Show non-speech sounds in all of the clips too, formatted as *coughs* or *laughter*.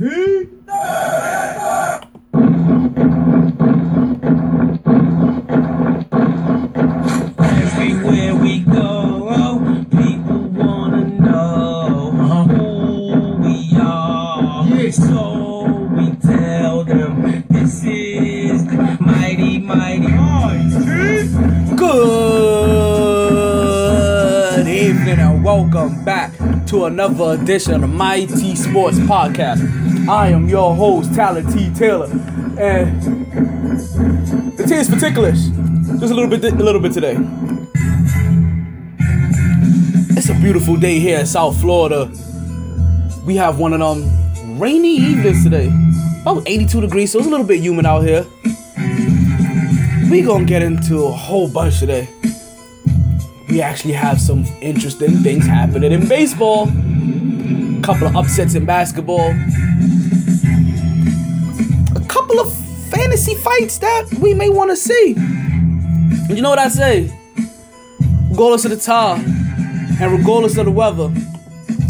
T. another edition of MyT Sports Podcast. I am your host, Tyler T. Taylor, and the T is particulars. Just a little bit, a little bit today. It's a beautiful day here in South Florida. We have one of them rainy evenings today. About 82 degrees, so it's a little bit humid out here. We gonna get into a whole bunch today. We actually have some interesting things happening in baseball. Couple of upsets in basketball. A couple of fantasy fights that we may want to see. And you know what I say? Regardless of the time and regardless of the weather,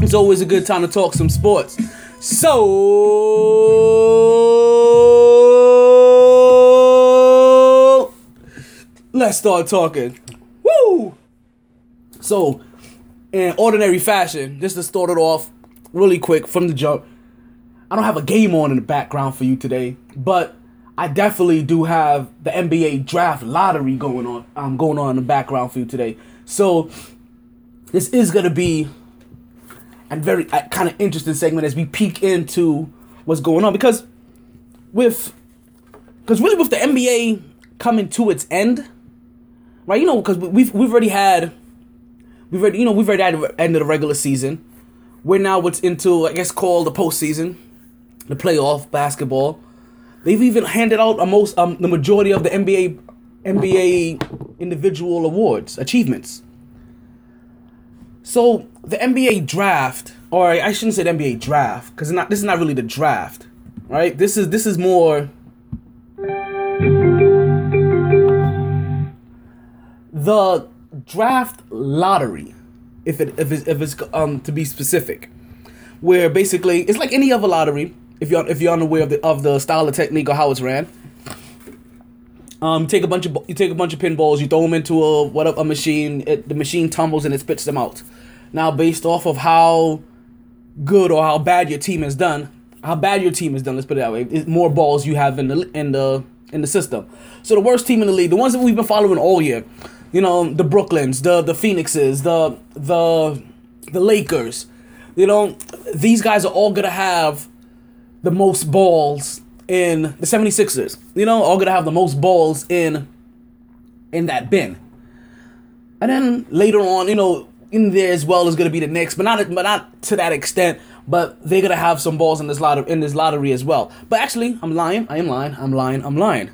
it's always a good time to talk some sports. So let's start talking. Woo! So, in ordinary fashion, just to start it off really quick from the jump, I don't have a game on in the background for you today, but I definitely do have the NBA draft lottery going on. Um, going on in the background for you today. So, this is gonna be a very uh, kind of interesting segment as we peek into what's going on because with because really with the NBA coming to its end, right? You know, because we've we've already had we've already you know we've already had the end of the regular season. We're now what's into I guess called the postseason, the playoff basketball. They've even handed out a most um the majority of the NBA NBA individual awards achievements. So the NBA draft, or I shouldn't say the NBA draft, because this is not really the draft, right? This is this is more the draft lottery, if it if it's, if it's um to be specific, where basically it's like any other lottery. If you're if you're unaware of the of the style of technique or how it's ran, um, take a bunch of you take a bunch of pinballs, you throw them into a what a machine. It, the machine tumbles and it spits them out. Now, based off of how good or how bad your team has done, how bad your team has done, let's put it that way, is more balls you have in the in the in the system. So the worst team in the league, the ones that we've been following all year, you know, the Brooklyns, the the Phoenixes, the the the Lakers, you know, these guys are all gonna have the most balls in the 76ers. You know, all gonna have the most balls in in that bin. And then later on, you know, in there as well is gonna be the Knicks, but not but not to that extent. But they're gonna have some balls in this lottery in this lottery as well. But actually, I'm lying. I am lying. I'm lying. I'm lying.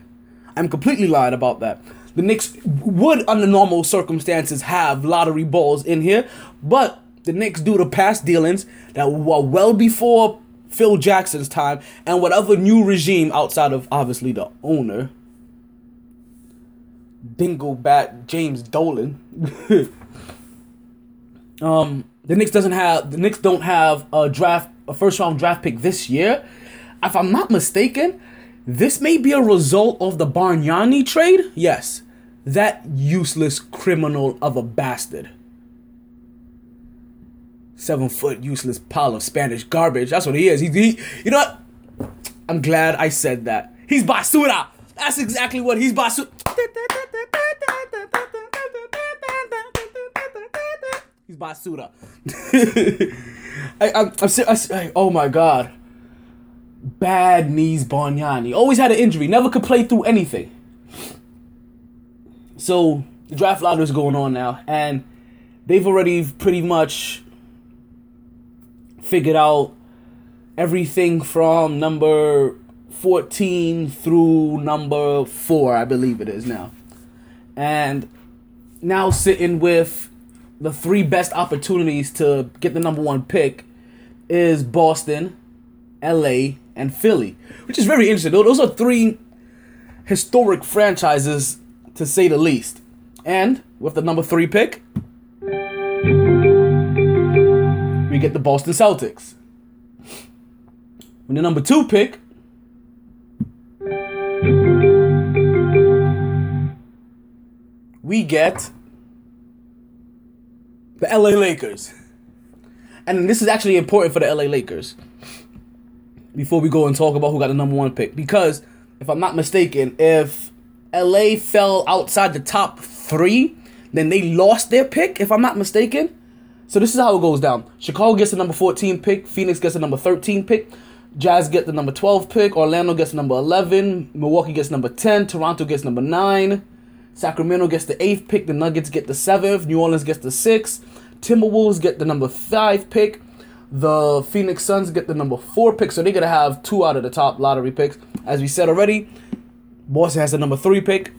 I'm completely lying about that. The Knicks would, under normal circumstances, have lottery balls in here, but the Knicks, due to past dealings that were well before Phil Jackson's time and whatever new regime outside of obviously the owner, Dingle Bat James Dolan. *laughs* um, the Knicks doesn't have the Knicks don't have a draft a first round draft pick this year. If I'm not mistaken, this may be a result of the Bargnani trade. Yes, that useless criminal of a bastard. Seven foot useless pile of Spanish garbage. That's what he is. He, he you know what? I'm glad I said that. He's basura. That's exactly what he's basura. He's basura. *laughs* I, I'm, I'm, ser- I, oh my god. Bad knees Bargnani. Always had an injury. Never could play through anything. So the draft lottery is going on now, and they've already pretty much figured out everything from number 14 through number 4, I believe it is now. And now sitting with the three best opportunities to get the number one pick is Boston, LA, and Philly, which is very interesting. Those are three historic franchises to say the least. And with the number three pick, we get the Boston Celtics. With the number two pick, we get the LA Lakers. And this is actually important for the LA Lakers. Before we go and talk about who got the number one pick. Because, if I'm not mistaken, if LA fell outside the top three, then they lost their pick, if I'm not mistaken. So this is how it goes down. Chicago gets the number 14 pick, Phoenix gets the number 13 pick, Jazz get the number 12 pick, Orlando gets number 11, Milwaukee gets number 10, Toronto gets number 9, Sacramento gets the 8th pick, the Nuggets get the 7th, New Orleans gets the 6th, Timberwolves get the number 5 pick, the Phoenix Suns get the number 4 pick, so they're going to have two out of the top lottery picks. As we said already, Boston has the number 3 pick,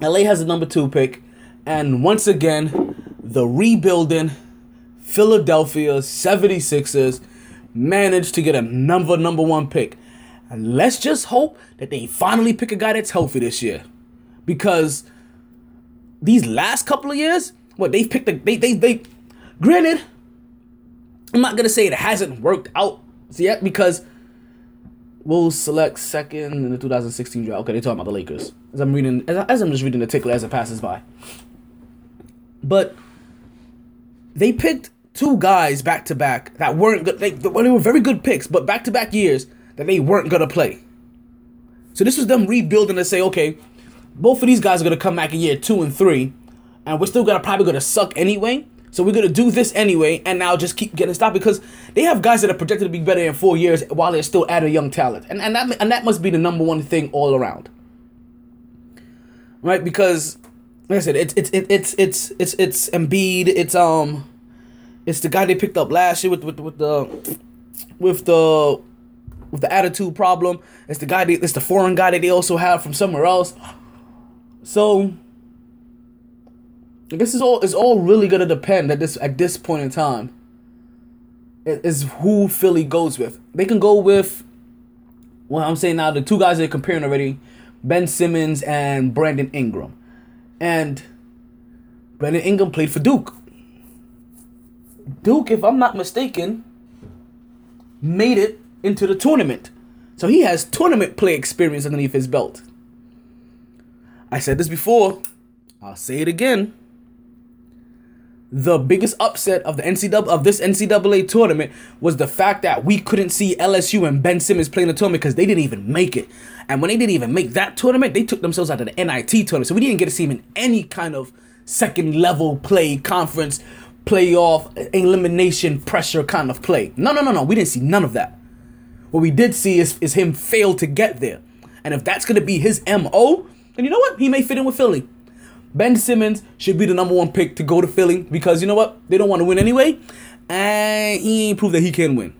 LA has the number 2 pick, and once again, the rebuilding Philadelphia 76ers managed to get a number number one pick. And let's just hope that they finally pick a guy that's healthy this year. Because these last couple of years, what they've picked a, they they they granted, I'm not gonna say it hasn't worked out yet because we'll select second in the 2016 draft. Okay, they're talking about the Lakers. As I'm reading as I'm just reading the tickler as it passes by. But they picked two guys back to back that weren't good. They, well, they were very good picks, but back to back years that they weren't gonna play. So this was them rebuilding to say, okay, both of these guys are gonna come back in year two and three, and we're still gonna probably gonna suck anyway. So we're gonna do this anyway, and now just keep getting stopped because they have guys that are projected to be better in four years while they're still at a young talent, and and that and that must be the number one thing all around, right? Because like I said, it's it's it's it's it's it's Embiid, it's um it's the guy they picked up last year with with, with the with the with the attitude problem. It's the guy. They, it's the foreign guy that they also have from somewhere else. So I guess it's all it's all really gonna depend at this at this point in time. Is who Philly goes with. They can go with. Well, I'm saying now the two guys they're comparing already, Ben Simmons and Brandon Ingram, and Brandon Ingram played for Duke. Duke, if I'm not mistaken, made it into the tournament. So he has tournament play experience underneath his belt. I said this before, I'll say it again. The biggest upset of the NCAA of this NCAA tournament was the fact that we couldn't see LSU and Ben Simmons playing the tournament because they didn't even make it. And when they didn't even make that tournament, they took themselves out of the NIT tournament. So we didn't get to see him in any kind of second level play conference playoff elimination pressure kind of play. No, no, no, no. We didn't see none of that. What we did see is, is him fail to get there. And if that's going to be his MO, then you know what? He may fit in with Philly. Ben Simmons should be the number one pick to go to Philly because you know what? They don't want to win anyway. And he ain't proved that he can win.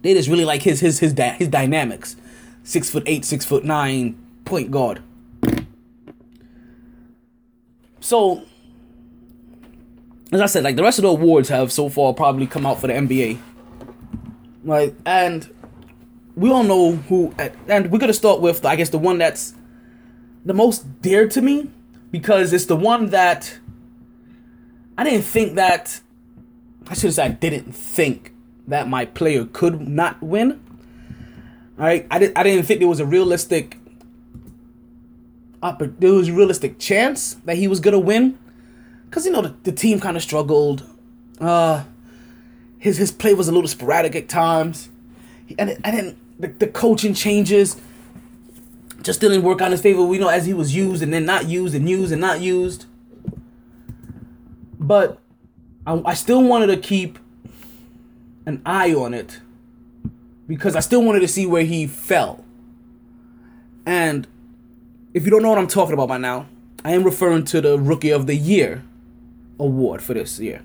They just really like his his his his dynamics. Six foot eight, six foot nine, point guard. So as I said, like the rest of the awards have so far probably come out for the NBA. Right, and we all know who, and we're gonna start with, I guess, the one that's the most dear to me because it's the one that I didn't think that I should say I didn't think that my player could not win. All right, I didn't. I didn't think there was a realistic, there was a realistic chance that he was gonna win because you know the, the team kind of struggled. Uh, his his play was a little sporadic at times, and and then the, the coaching changes just didn't work out in his favor. We know as he was used and then not used and used and not used. But I, I still wanted to keep an eye on it because I still wanted to see where he fell. And if you don't know what I'm talking about by now, I am referring to the Rookie of the Year award for this year.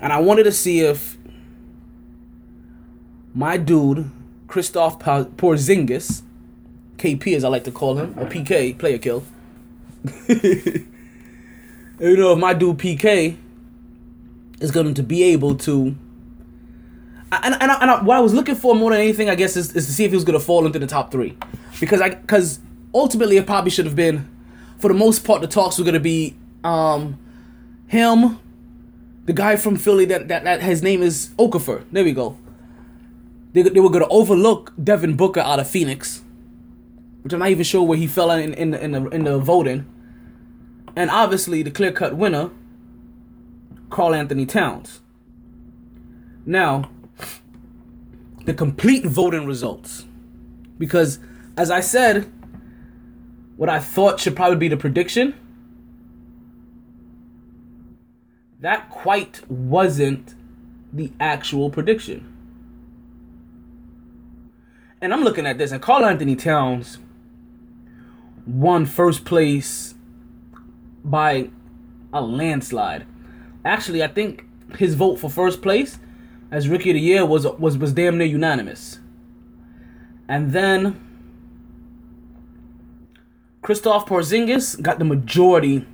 And I wanted to see if my dude, Kristaps Porzingis, KP as I like to call him, or PK, player kill. *laughs* you know, if my dude PK is going to be able to. And, and, and I, what I was looking for more than anything, I guess, is, is to see if he was going to fall into the top three. Because I because ultimately it probably should have been, for the most part, the talks were going to be um, him, the guy from Philly that, that, that his name is Okafor. There we go. they, they were going to overlook Devin Booker out of Phoenix, which I'm not even sure where he fell in in the, in the, in the voting. And obviously, the clear cut winner, Karl-Anthony Towns. Now, the complete voting results. Because, as I said, what I thought should probably be the prediction, that quite wasn't the actual prediction. And I'm looking at this, and Karl-Anthony Towns won first place by a landslide. Actually, I think his vote for first place as rookie of the year was was was damn near unanimous. And then Kristaps Porzingis got the majority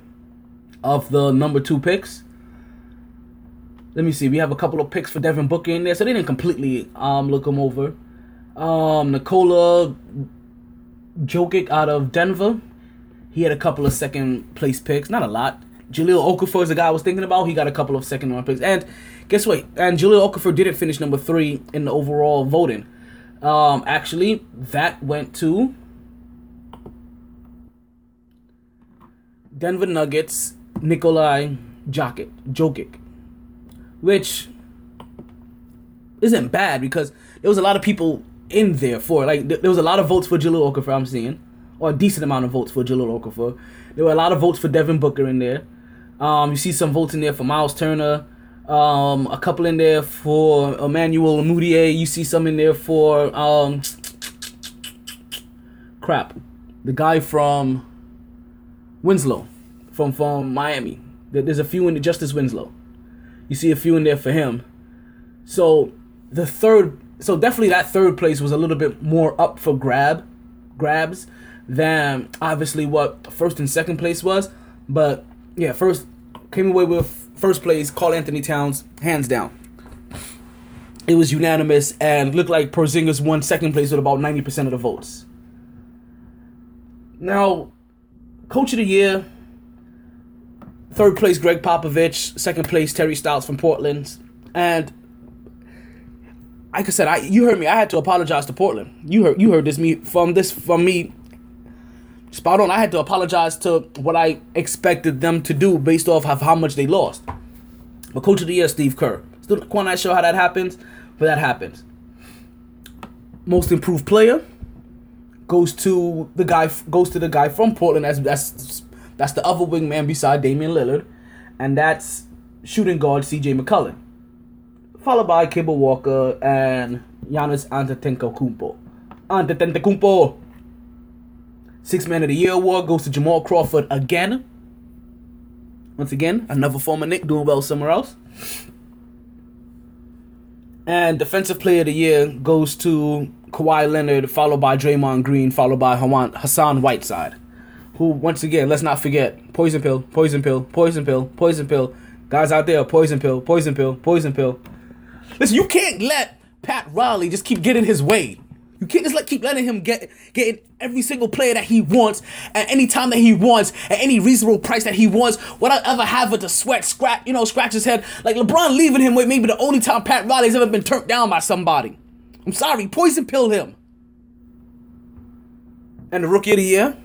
of the number two picks. Let me see. We have a couple of picks for Devin Booker in there, so they didn't completely um look him over. Um, Nikola Jokic out of Denver. He had a couple of second place picks, not a lot. Jahlil Okafor is the guy I was thinking about. He got a couple of second round picks. And guess what? And Jahlil Okafor didn't finish number three in the overall voting. Um, actually, that went to Denver Nuggets, Nikolai Jokic, Jokic, which isn't bad because there was a lot of people in there for like th- there was a lot of votes for Jahlil Okafor I'm seeing, or a decent amount of votes for Jahlil Okafor. There were a lot of votes for Devin Booker in there. Um, you see some votes in there for Miles Turner. Um, a couple in there for Emmanuel Mudiay. You see some in there for um, crap, the guy from Winslow, from from Miami. There's a few in the Justice Winslow. You see a few in there for him. So the third, so definitely that third place was a little bit more up for grab, grabs than obviously what first and second place was. But yeah, first came away with first place, Karl-Anthony Towns, hands down. It was unanimous and looked like Porzingis won second place with about 90% of the votes. Now, coach of the year, third place Gregg Popovich, second place Terry Stotts from Portland, and like I said, I you heard me. I had to apologize to Portland. You heard you heard this me from this from me spot on. I had to apologize to what I expected them to do based off of how much they lost. But coach of the year, Steve Kerr. Still quite not sure how that happens, but that happens. Most improved player goes to the guy goes to the guy from Portland. That's that's that's the other wingman beside Damian Lillard, and that's shooting guard C.J. McCollum, followed by Kemba Walker and Giannis Antetokounmpo. Antetokounmpo. Six Man of the Year award goes to Jamal Crawford again. Once again, another former Knick doing well somewhere else. And Defensive Player of the Year goes to Kawhi Leonard, followed by Draymond Green, followed by Hassan Whiteside. Who, once again, let's not forget, poison pill, poison pill, poison pill, poison pill. Guys out there, poison pill, poison pill, poison pill. Listen, you can't let Pat Riley just keep getting his way. You can't just let keep letting him get get every single player that he wants at any time that he wants at any reasonable price that he wants without ever having to sweat, scratch, you know, scratch his head. Like LeBron leaving him with maybe the only time Pat Riley's ever been turned down by somebody. I'm sorry, poison pill him. And the rookie of the year,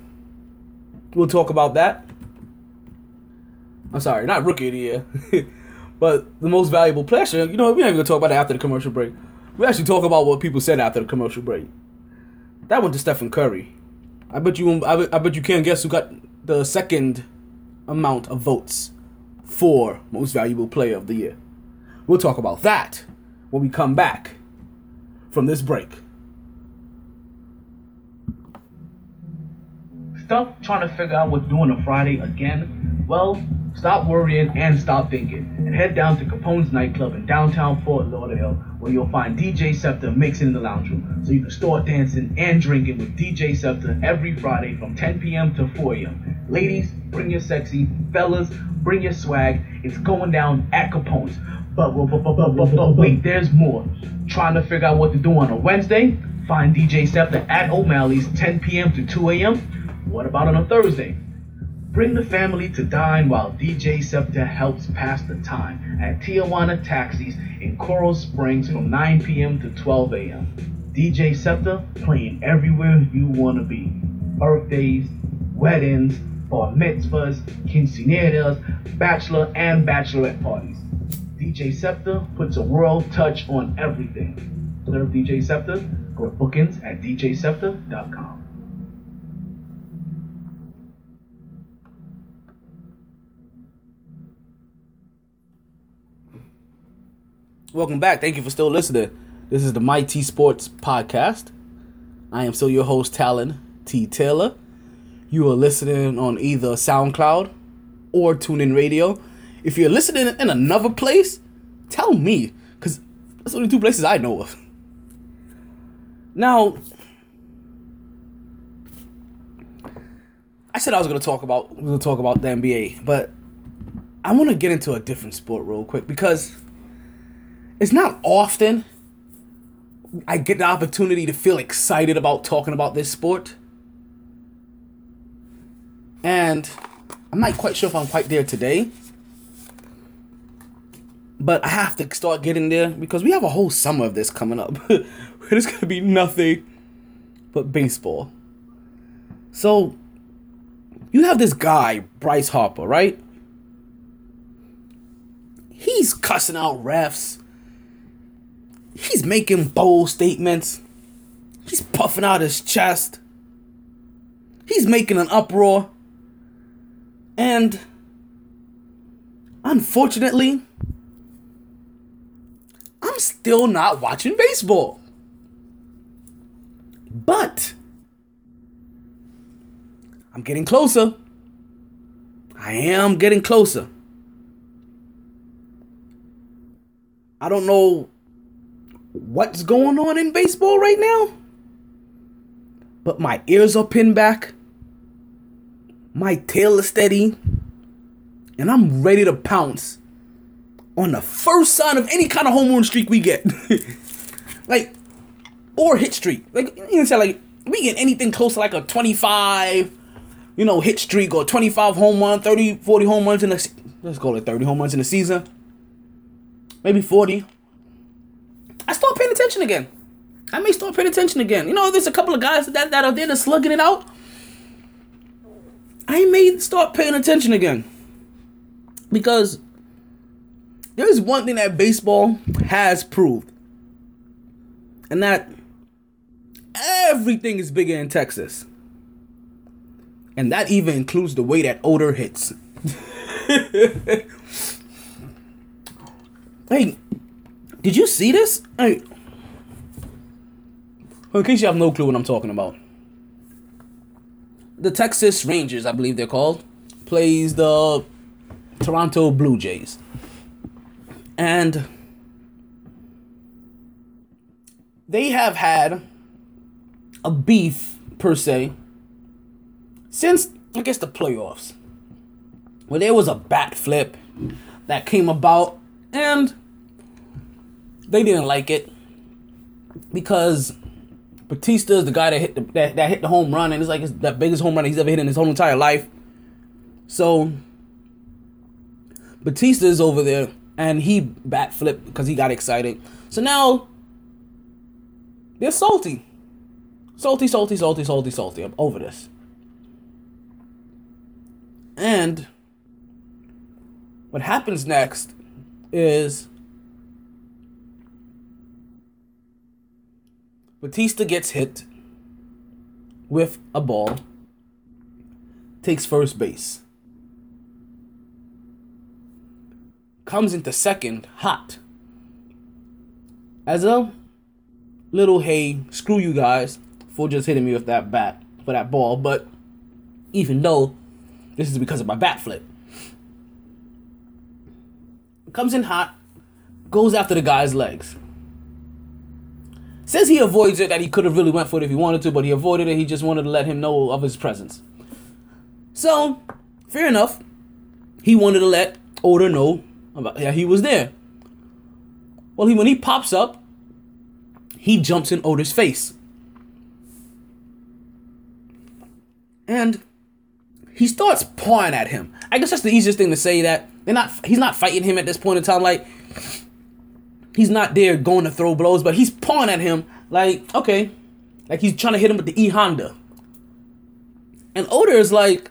we'll talk about that. I'm sorry, not rookie of the year, *laughs* but the most valuable player. You know, we're not even gonna talk about it after the commercial break. We actually talk about what people said after the commercial break. That went to Stephen Curry. I bet you. I bet, you can't guess who got the second amount of votes for most valuable player of the year. We'll talk about that when we come back from this break. Stuck trying to figure out what doing on a Friday again? Well, stop worrying and stop thinking, and head down to Capone's nightclub in downtown Fort Lauderdale, where you'll find DJ Scepter mixing in the lounge room, so you can start dancing and drinking with DJ Scepter every Friday from 10 p.m. to 4 a.m. Ladies, bring your sexy, fellas, bring your swag. It's going down at Capone's. But, but, but, but, but, but wait, there's more. Trying to figure out what to do on a Wednesday? Find DJ Scepter at O'Malley's 10 p.m. to 2 a.m. What about on a Thursday? Bring the family to dine while DJ Scepter helps pass the time at Tijuana Taxis in Coral Springs from 9 p.m. to 12 a.m. DJ Scepter playing everywhere you want to be. Birthdays, weddings, bar mitzvahs, quinceañeras, bachelor and bachelorette parties. DJ Scepter puts a world touch on everything. Serve DJ Scepter. Go to bookings at djscepter.com. Welcome back. Thank you for still listening. This is the MyT Sports Podcast. I am still your host, Talon T. Taylor. You are listening on either SoundCloud or TuneIn Radio. If you're listening in another place, tell me, because that's only two places I know of. Now, I said I was gonna talk about we gonna talk about the NBA, but I want to get into a different sport real quick because it's not often I get the opportunity to feel excited about talking about this sport. And I'm not quite sure if I'm quite there today. But I have to start getting there because we have a whole summer of this coming up. *laughs* There's going to be nothing but baseball. So, you have this guy, Bryce Harper, right? He's cussing out refs he's making bold statements. He's puffing out his chest. He's making an uproar. And unfortunately, I'm still not watching baseball. But I'm getting closer. I am getting closer. I don't know what's going on in baseball right now. But my ears are pinned back. My tail is steady. And I'm ready to pounce on the first sign of any kind of home run streak we get. *laughs* like, or hit streak. Like, you know, say like, we get anything close to like a 25, you know, hit streak or 25 home run, 30, 40 home runs in a, let's go to 30 home runs in a season. Maybe 40. I start paying attention again. I may start paying attention again. You know, there's a couple of guys that, that are there that's slugging it out. I may start paying attention again. Because there's one thing that baseball has proved. And that everything is bigger in Texas. And that even includes the way that odor hits. *laughs* hey, did you see this? Hey, in case you have no clue what I'm talking about, the Texas Rangers, I believe they're called, plays the Toronto Blue Jays. And they have had a beef, per se, since, I guess, the playoffs. Where there was a bat flip that came about, and they didn't like it because Bautista is the guy that hit the that, that hit the home run and it's like it's the biggest home run he's ever hit in his whole entire life. So Bautista is over there and he bat flipped because he got excited. So now they're salty. Salty, salty, salty, salty, salty. I'm over this. And what happens next is Bautista gets hit with a ball, takes first base, comes into second hot. As a little hey, screw you guys for just hitting me with that bat for that ball, but even though this is because of my bat flip. Comes in hot, goes after the guy's legs. Says he avoids it, that he could have really went for it if he wanted to, but he avoided it. He just wanted to let him know of his presence. So, fair enough. He wanted to let Odor know about yeah he was there. Well, he when he pops up, he jumps in Odor's face. And he starts pawing at him. I guess that's the easiest thing to say that they're not. He's not fighting him at this point in time. Like he's not there going to throw blows, but he's pawing at him. Like okay, like he's trying to hit him with the E Honda. And Odor is like,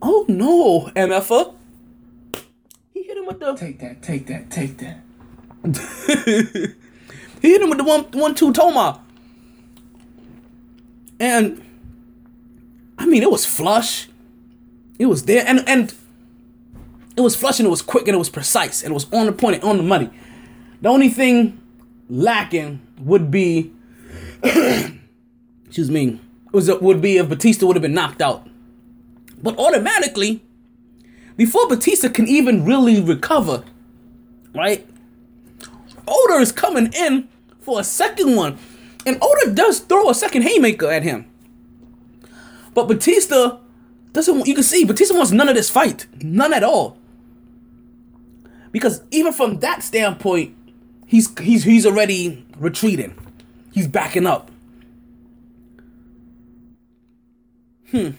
oh no, MFA. He hit him with the Take that, take that, take that. *laughs* he hit him with the one one two Toma. And I mean it was flush. It was there and and it was flush and it was quick and it was precise and it was on the point and on the money. The only thing lacking would be *coughs* excuse me was would be if Bautista would have been knocked out. But automatically, before Bautista can even really recover, right? Odor is coming in for a second one. And Odor does throw a second haymaker at him. But Bautista doesn't you can see Bautista wants none of this fight. None at all. Because even from that standpoint, he's he's he's already retreating. He's backing up. Hmm.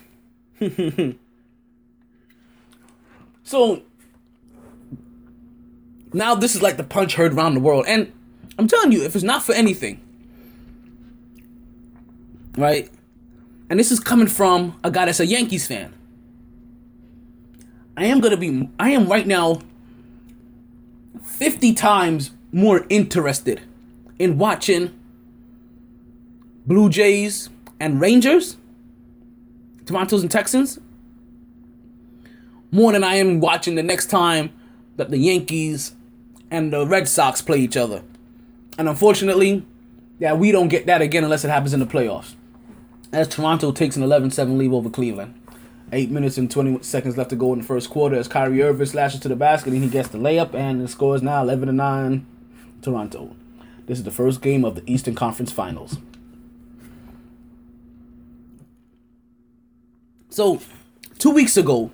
*laughs* so now this is like the punch heard around the world. And I'm telling you, if it's not for anything, right? And this is coming from a guy that's a Yankees fan. I am gonna be I am right now 50 times more interested in watching Blue Jays and Rangers, Toronto's and Texans, more than I am watching the next time that the Yankees and the Red Sox play each other. And unfortunately, yeah, we don't get that again unless it happens in the playoffs. As Toronto takes an 11-7 lead over Cleveland. Eight minutes and 20 seconds left to go in the first quarter as Kyrie Irving slashes to the basket and he gets the layup and the score is now 11 to 9 Toronto. This is the first game of the Eastern Conference Finals. So, two weeks ago,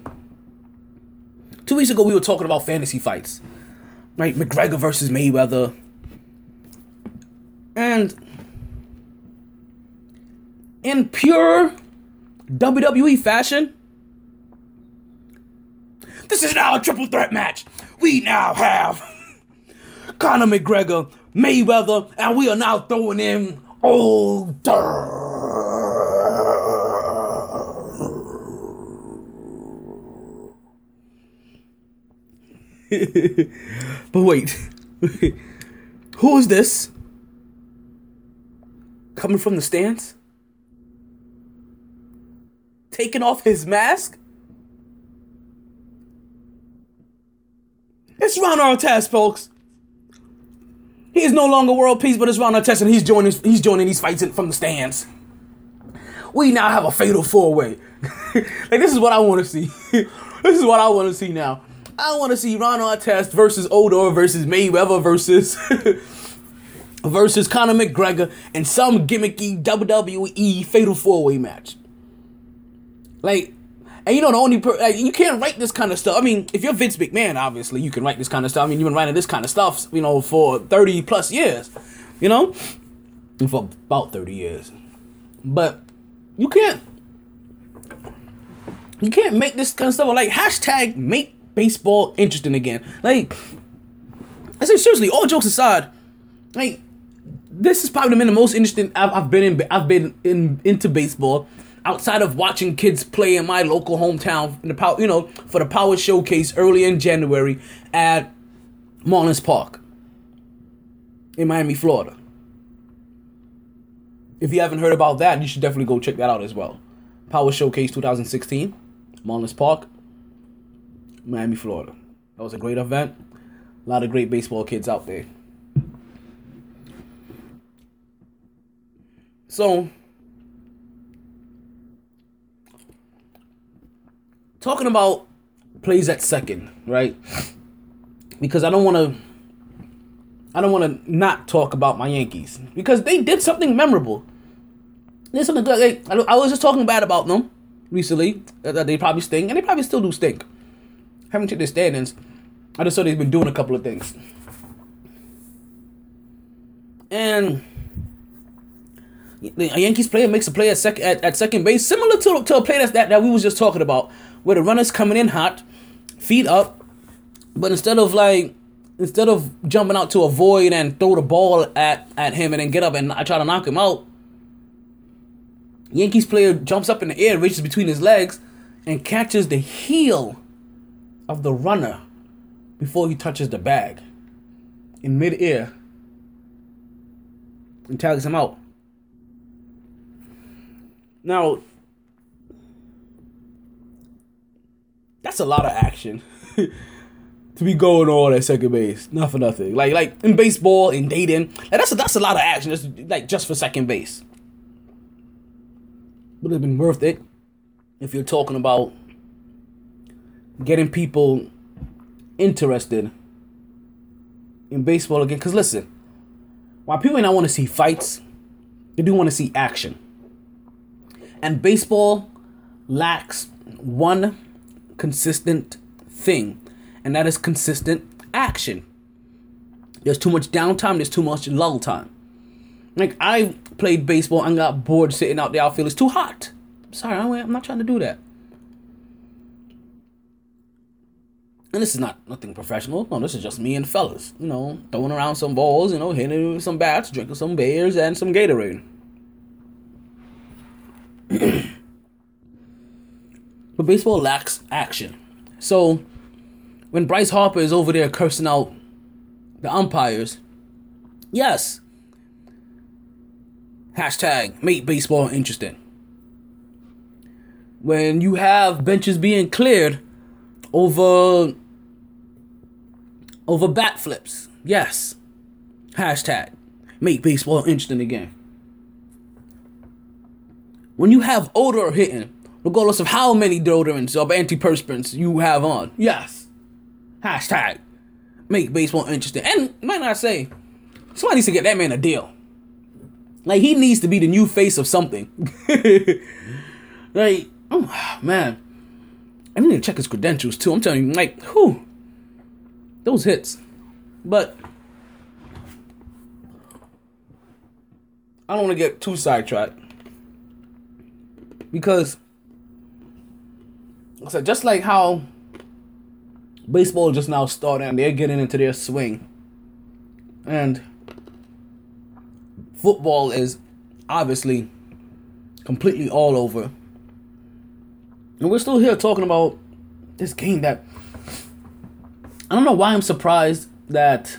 two weeks ago we were talking about fantasy fights, right? McGregor versus Mayweather, and in pure WWE fashion, this is now a triple threat match. We now have Conor McGregor, Mayweather, and we are now throwing in Odor. *laughs* but wait, *laughs* who is this? Coming from the stands? Taking off his mask? It's Ron Artest, folks. He is no longer world peace, but it's Ron Artest, and he's joining. He's joining these fights in, from the stands. We now have a fatal four way. *laughs* like this is what I want to see. *laughs* this is what I want to see now. I want to see Ron Artest versus Odor versus Mayweather versus *laughs* versus Conor McGregor in some gimmicky WWE Fatal Four Way match. Like, and you know the only per- like, you can't write this kind of stuff. I mean, if you're Vince McMahon, obviously you can write this kind of stuff. I mean, you've been writing this kind of stuff, you know, for thirty plus years, you know, for about thirty years. But you can't you can't make this kind of stuff like hashtag make baseball interesting again. Like, I say seriously, all jokes aside, like this is probably the most interesting I've, I've been in. I've been in into baseball outside of watching kids play in my local hometown in the power, you know, for the Power Showcase early in January at Marlins Park in Miami, Florida. If you haven't heard about that, you should definitely go check that out as well. Power Showcase 2016, Marlins Park, Miami, Florida. That was a great event. A lot of great baseball kids out there. So, talking about plays at second, right? Because I don't want to. I don't want to not talk about my Yankees because they did something memorable. There's something good. Like, I was just talking bad about them recently. That they probably stink, and they probably still do stink. Haven't checked their standings. I just saw they've been doing a couple of things. And a Yankees player makes a play at second at, at second base, similar to, to a play that's, that that we was just talking about, where the runner's coming in hot, feet up, but instead of like instead of jumping out to avoid and throw the ball at at him and then get up and I try to knock him out, Yankees player jumps up in the air, reaches between his legs, and catches the heel of the runner before he touches the bag in midair and tags him out. Now, that's a lot of action *laughs* to be going on at second base. Not for nothing. Like like in baseball, in dating, like that's a, that's a lot of action. Just like just for second base. Would have been worth it if you're talking about getting people interested in baseball again. Because listen, while people may not want to see fights, they do want to see action. And baseball lacks one consistent thing, and that is consistent action. There's too much downtime, there's too much lull time. Like, I played baseball and got bored sitting out the outfield. It's too hot. Sorry, I'm not trying to do that. And this is not nothing professional. No, this is just me and fellas. You know, throwing around some balls, you know, hitting some bats, drinking some beers and some Gatorade. *clears throat* but baseball lacks action. So when Bryce Harper is over there cursing out the umpires, yes. Hashtag make baseball interesting. When you have benches being cleared over over bat flips. Yes. Hashtag make baseball interesting again. When you have odor hitting, regardless of how many deodorants or antiperspirants you have on, yes. Hashtag make baseball interesting. And might not say, somebody needs to get that man a deal. Like he needs to be the new face of something. *laughs* like, oh man. I need to check his credentials too. I'm telling you, like, who? Those hits. But I don't want to get too sidetracked. Because Said just like how baseball just now started and they're getting into their swing. And football is obviously completely all over. And we're still here talking about this game that I don't know why I'm surprised that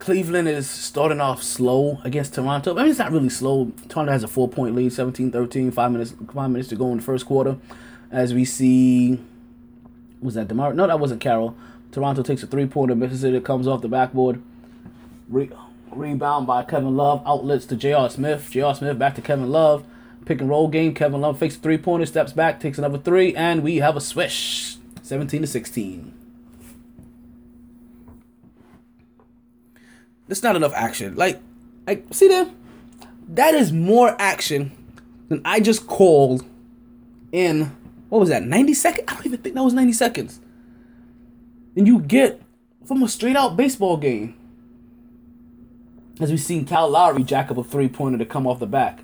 Cleveland is starting off slow against Toronto. I mean, it's not really slow. Toronto has a four point lead, 17 13, five minutes, five minutes to go in the first quarter. As we see, was that DeMar? No, that wasn't Carroll. Toronto takes a three pointer. Mississippi comes off the backboard. Re- rebound by Kevin Love. Outlets to J.R. Smith. J.R. Smith back to Kevin Love. Pick and roll game. Kevin Love fakes three pointer, steps back, takes another three, and we have a swish. 17 to 16. That's not enough action. Like, I see there. That is more action than I just called in what was that? 90 seconds? I don't even think that was 90 seconds. And you get from a straight out baseball game. As we've seen Kyle Lowry jack up a three pointer to come off the back.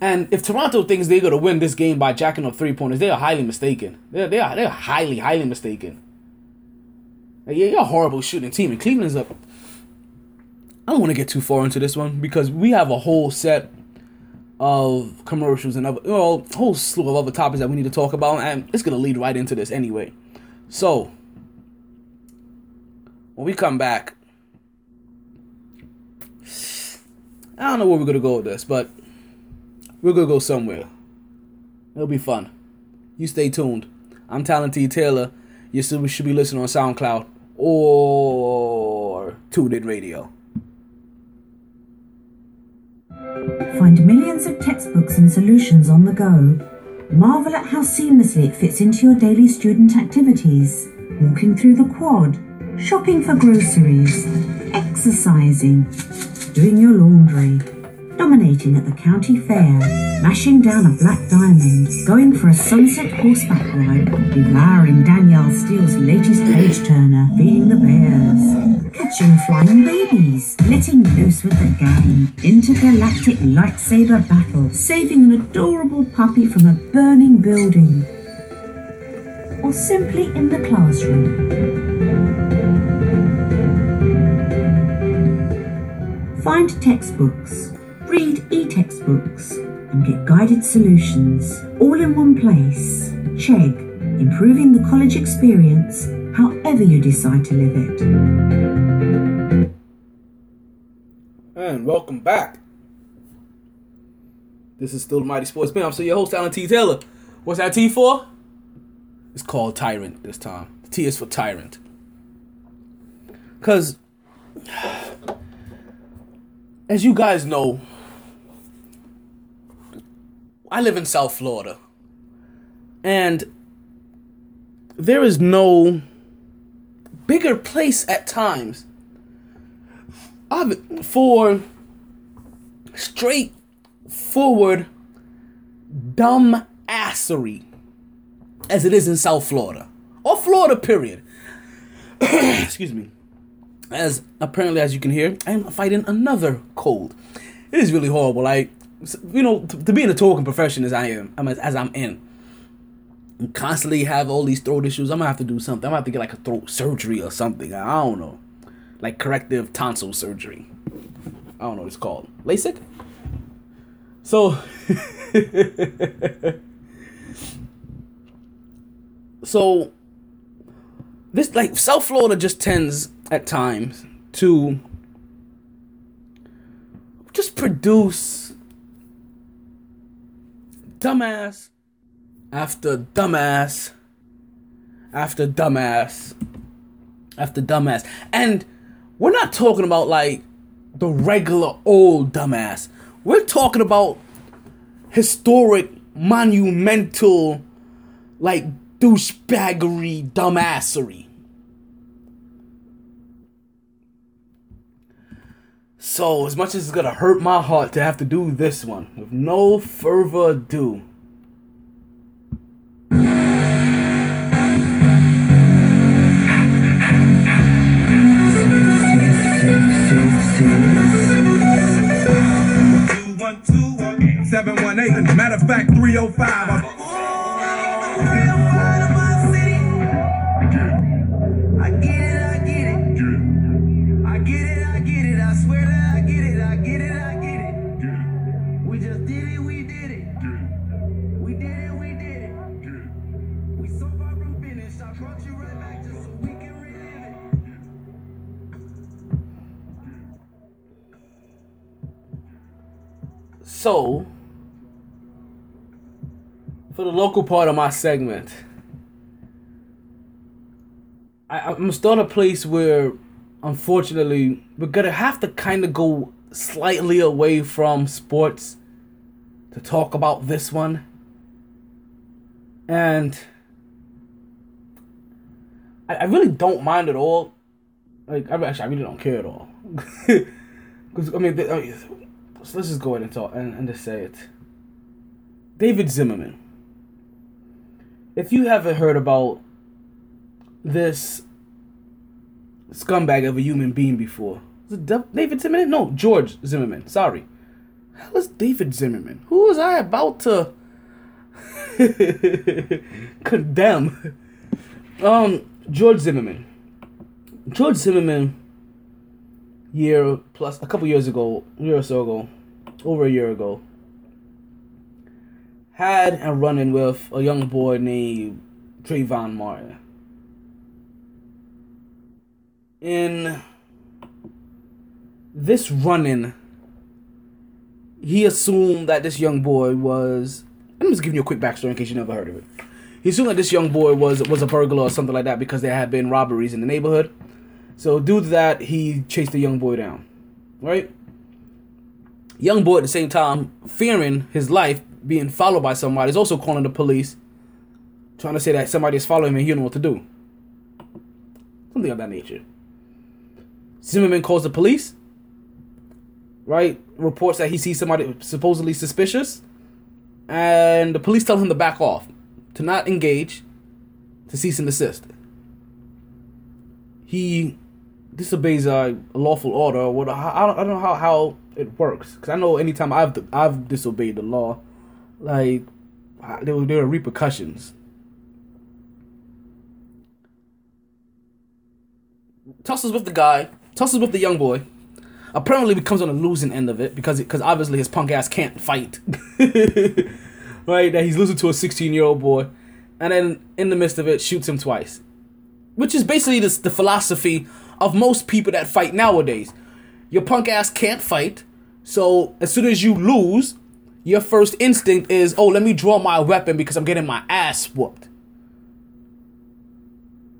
And if Toronto thinks they're gonna win this game by jacking up three pointers, they are highly mistaken. They're they are they're highly highly mistaken. Like, yeah, you're a horrible shooting team, and Cleveland's up. I don't want to get too far into this one because we have a whole set of commercials and other, well, whole slew of other topics that we need to talk about, and it's gonna lead right into this anyway. So, when we come back, I don't know where we're gonna go with this, but we're gonna go somewhere. It'll be fun. You stay tuned. I'm Talent T Taylor. You should be listening on SoundCloud or TuneIn Radio. Find millions of textbooks and solutions on the go. Marvel at how seamlessly it fits into your daily student activities. Walking through the quad, shopping for groceries, exercising, doing your laundry dominating at the county fair, mashing down a black diamond, going for a sunset horseback ride, devouring Danielle Steel's latest page turner, feeding the bears, catching flying babies, letting loose with the gang, intergalactic lightsaber battle, saving an adorable puppy from a burning building, or simply in the classroom. Find textbooks, read e-textbooks, and get guided solutions all in one place. Chegg, improving the college experience however you decide to live it. And welcome back. This is still the MyT Sports Bam. I'm still your host, Alan T. Taylor. What's that T for? It's called Tyrant this time. The T is for Tyrant. Because, *sighs* as you guys know, I live in South Florida. And there is no bigger place at times of- for straightforward dumb assery as it is in South Florida or Florida, period. *clears throat* Excuse me. As apparently, as you can hear, I'm fighting another cold. It is really horrible. Like, you know, to, to be in the talking profession as I am, I'm- as I'm in, and constantly have all these throat issues. I'm gonna have to do something. I'm gonna have to get like a throat surgery or something. I don't know, like corrective tonsil surgery. I don't know what it's called. LASIK. So, *laughs* so this like South Florida just tends at times to just produce dumbass after dumbass after dumbass after dumbass. And we're not talking about like the regular old dumbass. We're talking about historic, monumental, like douchebaggery, dumbassery. So, as much as it's gonna hurt my heart to have to do this one, with no further ado, Two one two one seven one eight. Matter of fact, three oh five. Oh So, for the local part of my segment, I, I'm still in a place where, unfortunately, we're gonna have to kind of go slightly away from sports to talk about this one. And I, I really don't mind at all. Like, I actually, I really don't care at all. *laughs* Because I mean, so let's just go ahead and talk and, and just say it. David Zimmerman. If you haven't heard about this scumbag of a human being before, David Zimmerman? No, George Zimmerman. Sorry. Hell is David Zimmerman? Who was I about to *laughs* condemn? Um, George Zimmerman. George Zimmerman year plus a couple years ago, year or so ago, over a year ago, had a run in with a young boy named Trayvon Martin. In this run in, he assumed that this young boy was. I'm just giving you a quick backstory in case you never heard of it. He assumed that this young boy was was a burglar or something like that because there had been robberies in the neighborhood. So due to that, he chased the young boy down. Right? Young boy at the same time, fearing his life, being followed by somebody, is also calling the police, trying to say that somebody is following him and he don't know what to do. Something of that nature. Zimmerman calls the police, right? Reports that he sees somebody supposedly suspicious, and the police tell him to back off, to not engage, to cease and desist. He disobeys a lawful order, what I don't, I don't know how, how it works. Because I know anytime I've I've disobeyed the law, like there were there are repercussions. Tussles with the guy, tussles with the young boy. Apparently becomes on the losing end of it because because obviously his punk ass can't fight. *laughs* right, that he's losing to a 16 year old boy, and then in the midst of it shoots him twice, which is basically this, the philosophy of most people that fight nowadays. Your punk ass can't fight, so as soon as you lose, your first instinct is, oh, let me draw my weapon because I'm getting my ass whooped.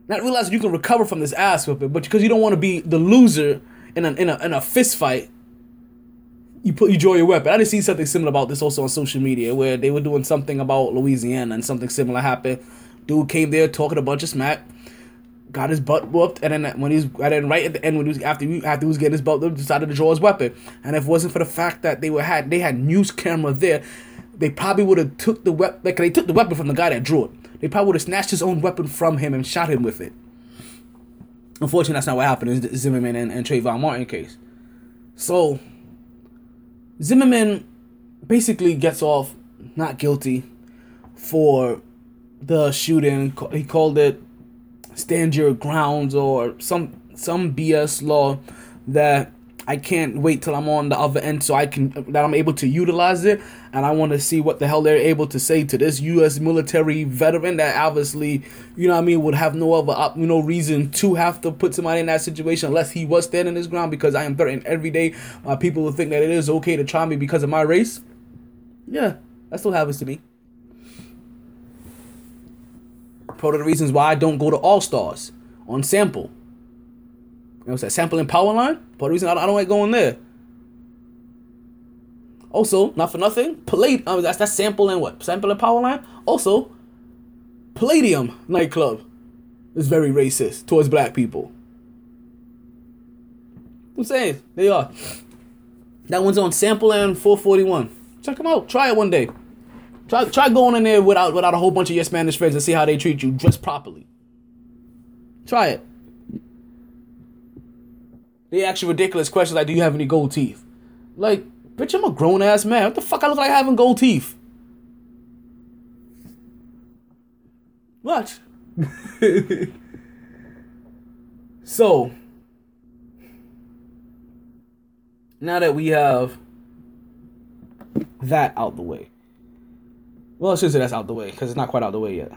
Not realizing you can recover from this ass whooping, but because you don't want to be the loser in a in a in a fist fight, you put you draw your weapon. I did see something similar about this also on social media where they were doing something about Louisiana and something similar happened. Dude came there talking a bunch of smack, got his butt whooped, and then when he and then right at the end when he was after he, after he was getting his butt whooped, decided to draw his weapon. And if it wasn't for the fact that they were had they had news camera there, they probably would have took the weapon like they took the weapon from the guy that drew it. They probably would have snatched his own weapon from him and shot him with it. Unfortunately, that's not what happened in the Zimmerman and, and Trayvon Martin case. So Zimmerman basically gets off not guilty for the shooting. He called it stand your grounds or some some BS law that I can't wait till I'm on the other end so I can that I'm able to utilize it. And I want to see what the hell they're able to say to this US military veteran that obviously you know I mean would have no other you know reason to have to put somebody in that situation unless he was standing his ground because I am threatened every day uh, people will think that it is okay to try me because of my race. Yeah that still happens to me part of the reasons why I don't go to All Stars on sample you know, what's that sampling power line? Part of the reason I don't, I don't like going there. Also, not for nothing, Palladium. Um, that's that sample and what? Sample and power line. Also, Palladium nightclub is very racist towards black people. I'm saying they are. That one's on sample and 441. Check them out. Try it one day. Try try going in there without without a whole bunch of your Spanish friends and see how they treat you. Dress properly. Try it. They ask you ridiculous questions like, "Do you have any gold teeth?" Like, bitch, I'm a grown ass man. What the fuck I look like having gold teeth? What? *laughs* so, now that we have that out the way, well, I should say that's out the way because it's not quite out the way yet.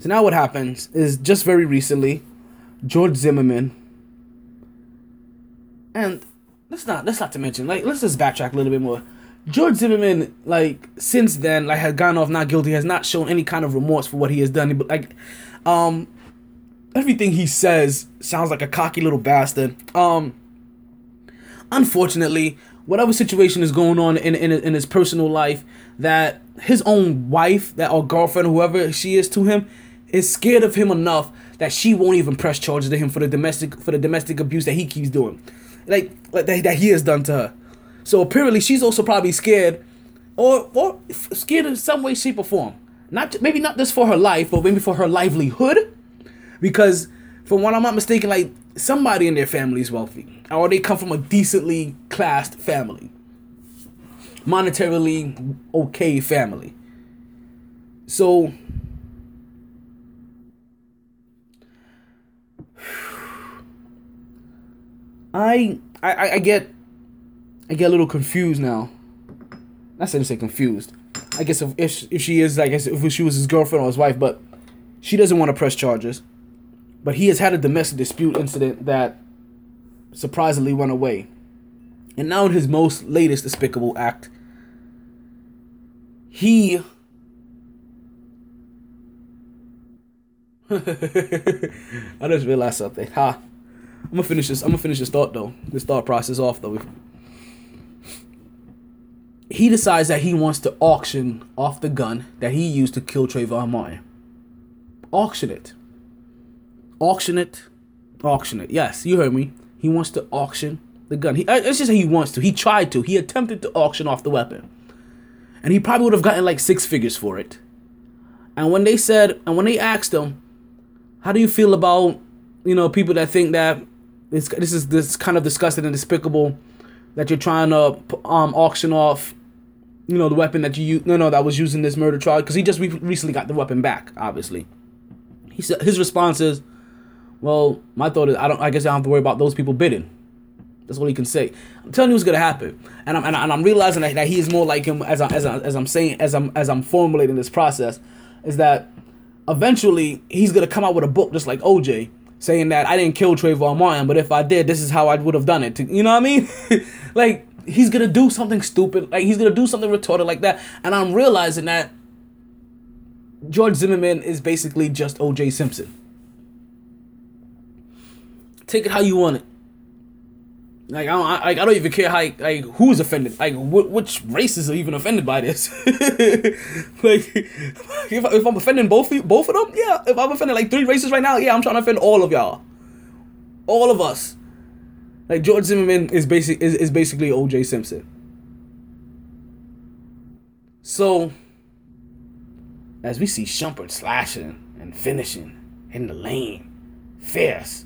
So now what happens is just very recently, George Zimmerman, and let's not let's not to mention like let's just backtrack a little bit more. George Zimmerman, like since then, like has gone off not guilty, has not shown any kind of remorse for what he has done. But like, um, everything he says sounds like a cocky little bastard. Um, unfortunately, whatever situation is going on in in, in his personal life, that his own wife, that or girlfriend, whoever she is to him, is scared of him enough that she won't even press charges to him for the domestic for the domestic abuse that he keeps doing, like, like that, that he has done to her. So apparently, she's also probably scared, or or scared in some way, shape, or form. Not maybe not just for her life, but maybe for her livelihood, because from what I'm not mistaken, like somebody in their family is wealthy, or they come from a decently classed family, monetarily okay family. So I, I I get I get a little confused now. Not to say confused. I guess if, if she is, I guess if she was his girlfriend or his wife, but she doesn't want to press charges. But he has had a domestic dispute incident that surprisingly went away. And now in his most latest despicable act, he *laughs* I just realized something. Ha. I'm gonna finish this. I'm gonna finish this thought though. This thought process off though. He decides that he wants to auction off the gun that he used to kill Trayvon Martin. Auction it. Auction it. Auction it. Yes, you heard me. He wants to auction the gun. He, uh, it's just he wants to. He tried to. He attempted to auction off the weapon, and he probably would have gotten like six figures for it. And when they said, and when they asked him, "How do you feel about you know, people that think that this this is this kind of disgusting and despicable that you're trying to um auction off, you know, the weapon that you no no that was used in this murder trial because he just re- recently got the weapon back. Obviously, he said his response is, "Well, my thought is I don't. I guess I don't have to worry about those people bidding." That's all he can say. I'm telling you what's gonna happen, and I'm and, I, I'm realizing that, that he is more like him as I, as I, as I'm saying as I'm as I'm formulating this process, is that eventually he's gonna come out with a book just like OJ, saying that I didn't kill Trayvon Martin, but if I did, this is how I would have done it. You know what I mean? *laughs* like he's gonna do something stupid, like he's gonna do something retarded like that, and I'm realizing that George Zimmerman is basically just OJ Simpson. Take it how you want it. Like I don't, I, I don't even care how like who's offended. Like wh- which races are even offended by this? *laughs* like if, if I'm offending both of- both of them, yeah. If I'm offending like three races right now, yeah, I'm trying to offend all of y'all, all of us. Like George Zimmerman is basic is, is basically O.J. Simpson. So as we see Shumpert slashing and finishing in the lane, fierce,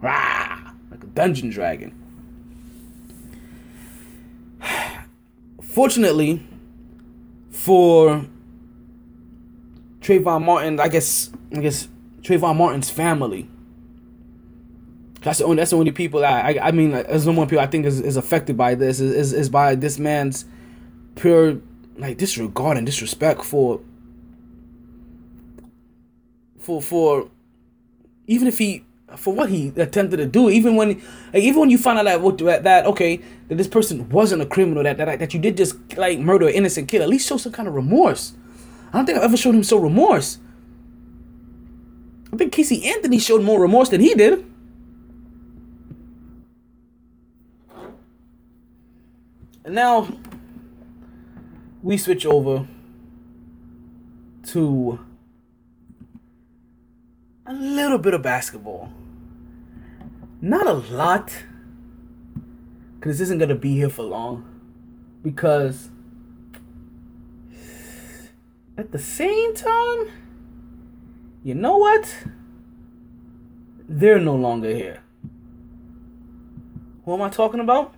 rah, like a dungeon dragon. *sighs* Fortunately, for Trayvon Martin, I guess I guess Trayvon Martin's family. That's the only that's the only people that I I mean there's no one people I think is, is affected by this is, is is by this man's pure like disregard and disrespect for for for even if he for what he attempted to do even when like, even when you find out that what that, okay that this person wasn't a criminal that, that that you did just like murder an innocent kid at least show some kind of remorse. I don't think i've ever showed him so remorse. I think casey anthony showed more remorse than he did. And now we switch over to a little bit of basketball. Not a lot, because this isn't going to be here for long. Because at the same time, you know what? They're no longer here. Who am I talking about?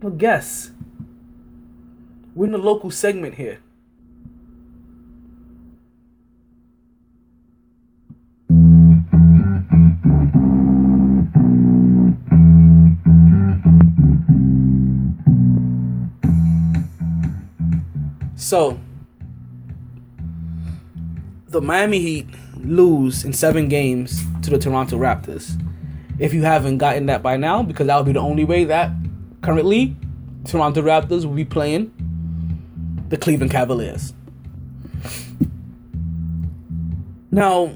Well, guess. We're in the local segment here. So, the Miami Heat lose in seven games to the Toronto Raptors. If you haven't gotten that by now, because that would be the only way that currently Toronto Raptors will be playing the Cleveland Cavaliers. Now,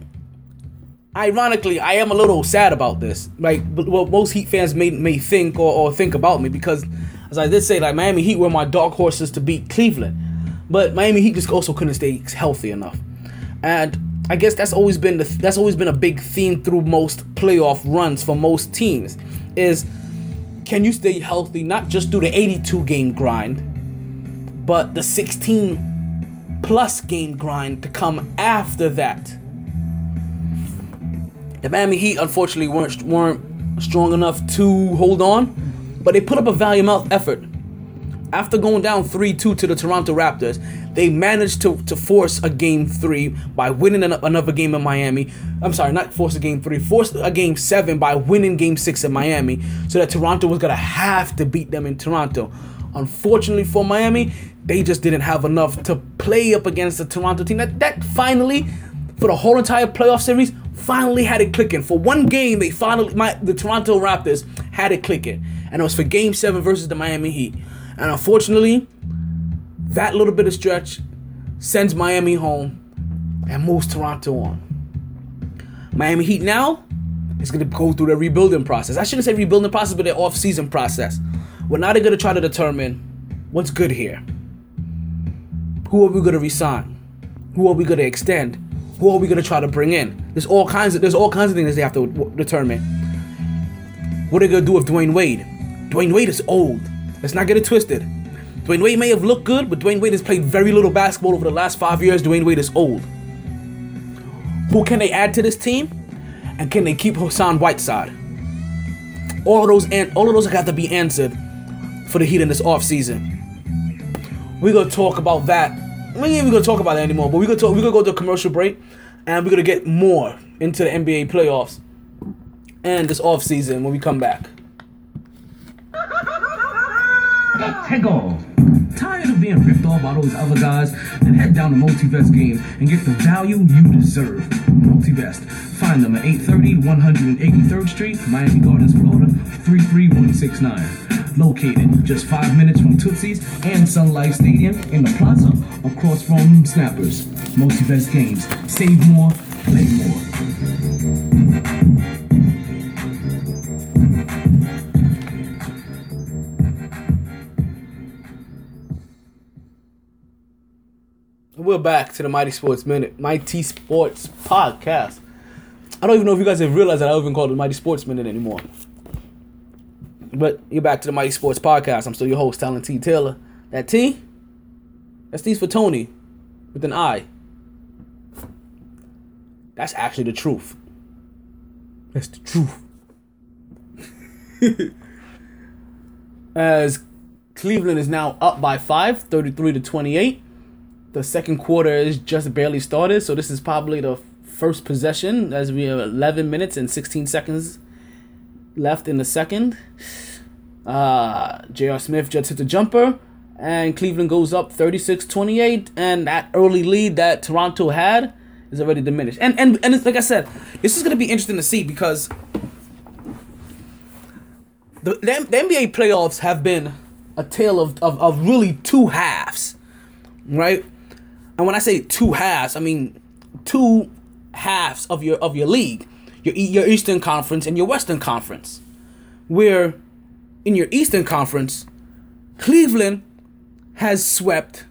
ironically, I am a little sad about this. Like what most Heat fans may may think or, or think about me because, as I did say, like Miami Heat were my dark horses to beat Cleveland, but Miami Heat just also couldn't stay healthy enough, and I guess that's always been the that's always been a big theme through most playoff runs for most teams is can you stay healthy not just through the 82 game grind, but the 16 plus game grind to come after that. The Miami Heat unfortunately weren't weren't strong enough to hold on, but they put up a valiant effort. After going down 3-2 to the Toronto Raptors, they managed to, to force a game three by winning an, another game in Miami. I'm sorry, not force a game three, force a game seven by winning game six in Miami, so that Toronto was gonna have to beat them in Toronto. Unfortunately for Miami, they just didn't have enough to play up against the Toronto team. That that finally, for the whole entire playoff series, finally had it clicking. For one game, they finally my the Toronto Raptors had it clicking, and it was for Game Seven versus the Miami Heat. And unfortunately, that little bit of stretch sends Miami home and moves Toronto on. Miami Heat now is going to go through the rebuilding process. I shouldn't say rebuilding process, but the off-season process. Well, now they're going to try to determine what's good here. Who are we going to resign? Who are we going to extend? Who are we going to try to bring in? There's all kinds of there's all kinds of things they have to determine. What are they going to do with Dwyane Wade? Dwyane Wade is old. Let's not get it twisted. Dwyane Wade may have looked good, but Dwyane Wade has played very little basketball over the last five years. Dwyane Wade is old. Who can they add to this team? And can they keep Hassan Whiteside? All of those and all of those have got to be answered for the Heat in this offseason. We're gonna talk about that. We ain't even gonna talk about that anymore, but we're gonna talk, we're gonna go to a commercial break and we're gonna get more into the NBA playoffs and this offseason when we come back. Off. Tired of being ripped off by those other guys? Then head down to Multivest Games and get the value you deserve. Multivest. Find them at 830 183rd Street, Miami Gardens, Florida, 33169. Located just five minutes from Tootsie's and Sun Life Stadium in the plaza across from Snappers. Multivest Games. Save more, play more. We're back to the MyT Sports Minute, MyT Sports Podcast. I don't even know if you guys have realized that I don't even call it the MyT Sports Minute anymore. But you're back to the MyT Sports Podcast. I'm still your host, Talent T. Taylor. That T? That T's for Tony with an I. That's actually the truth. That's the truth. *laughs* As Cleveland is now up by five, 33 to 28 the second quarter is just barely started, so this is probably the first possession as we have 11 minutes and 16 seconds left in the second. Uh, J.R. Smith just hit the jumper, and Cleveland goes up 36 28, and that early lead that Toronto had is already diminished. And, and, and like I said, this is going to be interesting to see because the, the, the NBA playoffs have been a tale of, of, of really two halves, right? And when I say two halves, I mean two halves of your of your league, your your Eastern Conference and your Western Conference. Where in your Eastern Conference, Cleveland has swept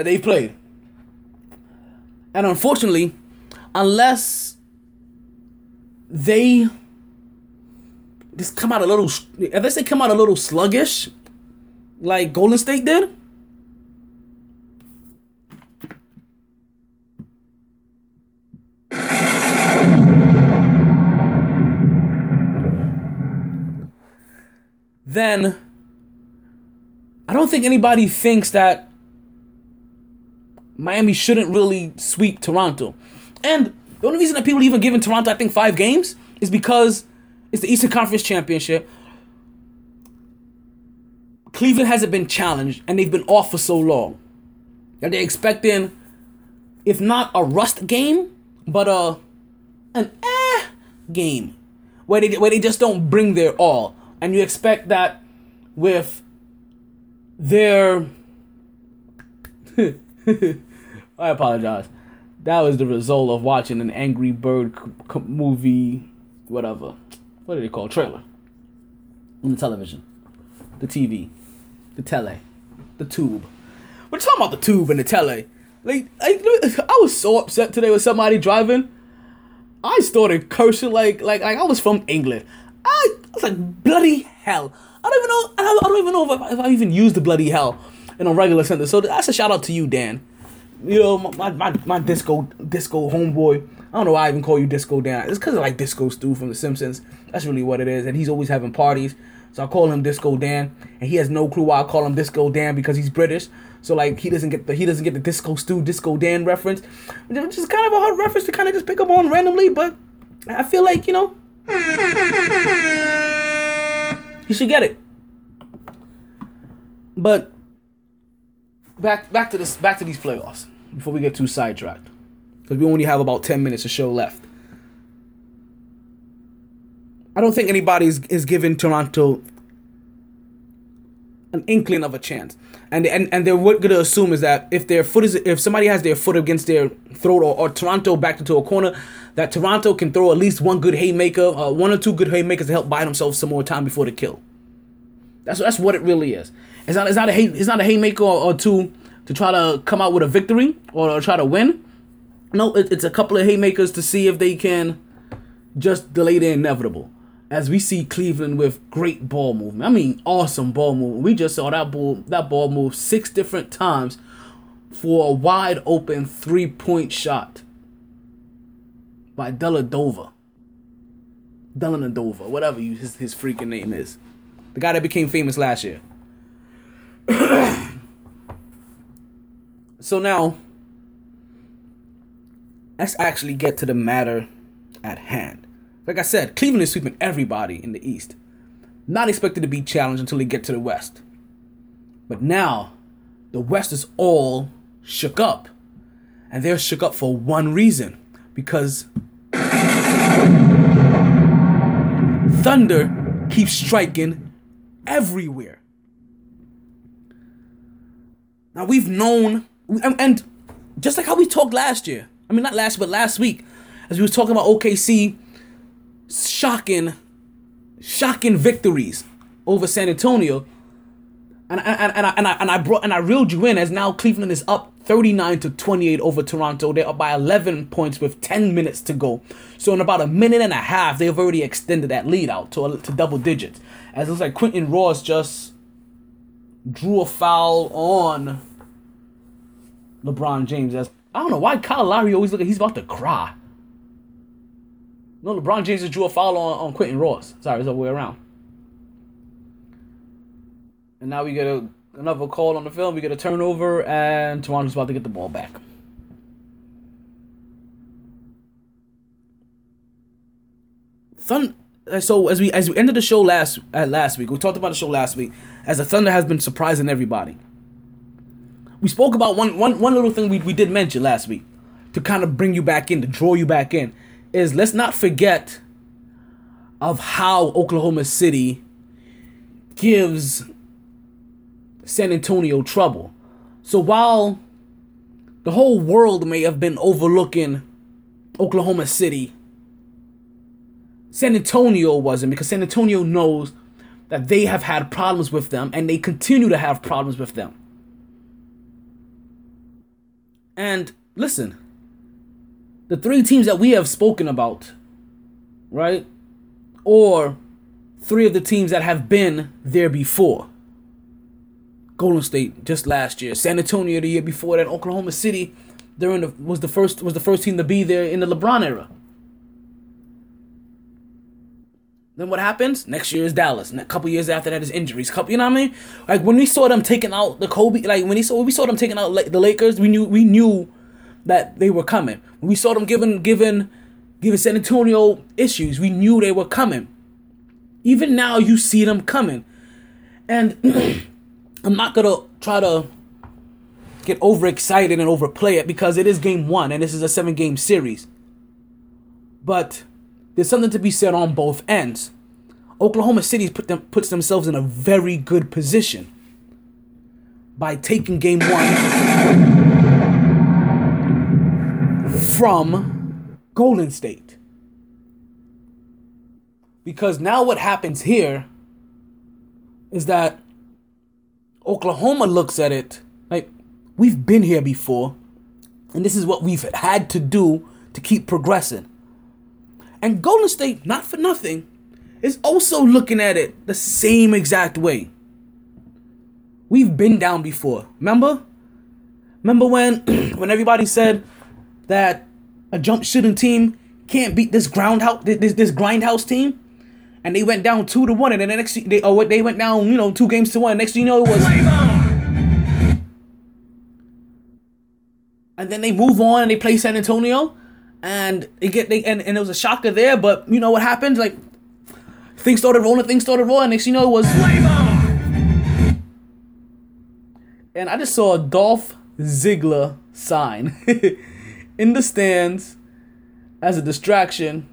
that they've played. And unfortunately, unless they just come out a little, unless they come out a little sluggish, like Golden State did, then I don't think anybody thinks that Miami shouldn't really sweep Toronto. And the only reason that people even giving Toronto, I think, five games is because it's the Eastern Conference Championship. Cleveland hasn't been challenged, and they've been off for so long that they're expecting, if not a rust game, but a an eh game where they where they just don't bring their all, and you expect that with their *laughs* I apologize. That was the result of watching an Angry Bird c- c- movie, whatever. What do they call trailer? On the television, the TV, the tele, the tube. We're talking about the tube and the tele. Like, like I was so upset today with somebody driving. I started cursing like like like I was from England. I, I was like bloody hell. I don't even know. I don't, I don't even know if I, if I even used the bloody hell in a regular sentence. So that's a shout out to you, Dan. You know my my, my disco disco homeboy. I don't know why I even call you Disco Dan. It's because of like Disco Stu from The Simpsons. That's really what it is. And he's always having parties. So I call him Disco Dan, and he has no clue why I call him Disco Dan because he's British. So like he doesn't get the he doesn't get the Disco Stu Disco Dan reference, which is kind of a hard reference to kind of just pick up on randomly. But I feel like you know he should get it. But back back to this back to these playoffs before we get too sidetracked. Because we only have about 10 minutes of show left. I don't think anybody is, is giving toronto an inkling of a chance. And and, and they're what gonna assume is that if their foot is if somebody has their foot against their throat or, or toronto backed into a corner that toronto can throw at least one good haymaker uh, one or two good haymakers to help buy themselves some more time before the kill. That's that's what it really is. It's not it's not a hay, it's not a haymaker or, or two to try to come out with a victory or, try to win. No, it, it's a couple of haymakers to see if they can just delay the inevitable. As we see Cleveland with great ball movement. I mean, awesome ball movement. We just saw that ball that ball move six different times for a wide open three point shot by Deladova. Delanadova, whatever his, his freaking name is. The guy that became famous last year. So now, let's actually get to the matter at hand. Like I said, Cleveland is sweeping everybody in the East. Not expected to be challenged until they get to the West. But now, the West is all shook up. And they're shook up for one reason because thunder keeps striking everywhere. Now we've known, and, and just like how we talked last year. I mean, not last, but last week, as we was talking about OKC shocking, shocking victories over San Antonio. And, and, and, I, and, I, and I brought and I reeled you in as now Cleveland is up 39 to 28 over Toronto. They're up by 11 points with 10 minutes to go. So in about a minute and a half, they've already extended that lead out to, to double digits. As it looks like Quentin Ross just drew a foul on LeBron James. As I don't know why Kyle Lowry always look like he's about to cry. No, LeBron James just drew a foul on, on Quentin Ross. Sorry, it's the other way around. And now we get a, another call on the film. We get a turnover, and Toronto's about to get the ball back. Thun- uh, so as we as we ended the show last uh, last week, we talked about the show last week. As the Thunder has been surprising everybody. We spoke about one one one little thing we, we did mention last week to kind of bring you back in, to draw you back in, is let's not forget of how Oklahoma City gives San Antonio trouble. So while the whole world may have been overlooking Oklahoma City, San Antonio wasn't because San Antonio knows that they have had problems with them and they continue to have problems with them. And listen, the three teams that we have spoken about, right? Or three of the teams that have been there before. Golden State just last year, San Antonio the year before that, Oklahoma City during the was the first was the first team to be there in the LeBron era. Then what happens? Next year is Dallas. A couple years after that is injuries. Couple, you know what I mean? Like when we saw them taking out the Kobe, like when we saw when we saw them taking out the Lakers, we knew we knew that they were coming. When we saw them giving giving giving San Antonio issues, we knew they were coming. Even now, you see them coming, and *clears throat* I'm not gonna try to get overexcited and overplay it because it is game one and this is a seven game series. But there's something to be said on both ends. Oklahoma City put them puts themselves in a very good position by taking game one from Golden State. Because now what happens here is that Oklahoma looks at it like we've been here before, and this is what we've had to do to keep progressing. And Golden State, not for nothing, is also looking at it the same exact way. We've been down before. Remember? Remember when *clears throat* when everybody said that a jump shooting team can't beat this ground house this this grindhouse team? And they went down two to one, and then the next they oh they went down you know two games to one. Next you know it was. And then they move on and they play San Antonio, and it get they and, and it was a shocker there. But you know what happened? Like things started rolling, things started rolling. Next you know it was. And I just saw a Dolph Ziggler sign *laughs* in the stands as a distraction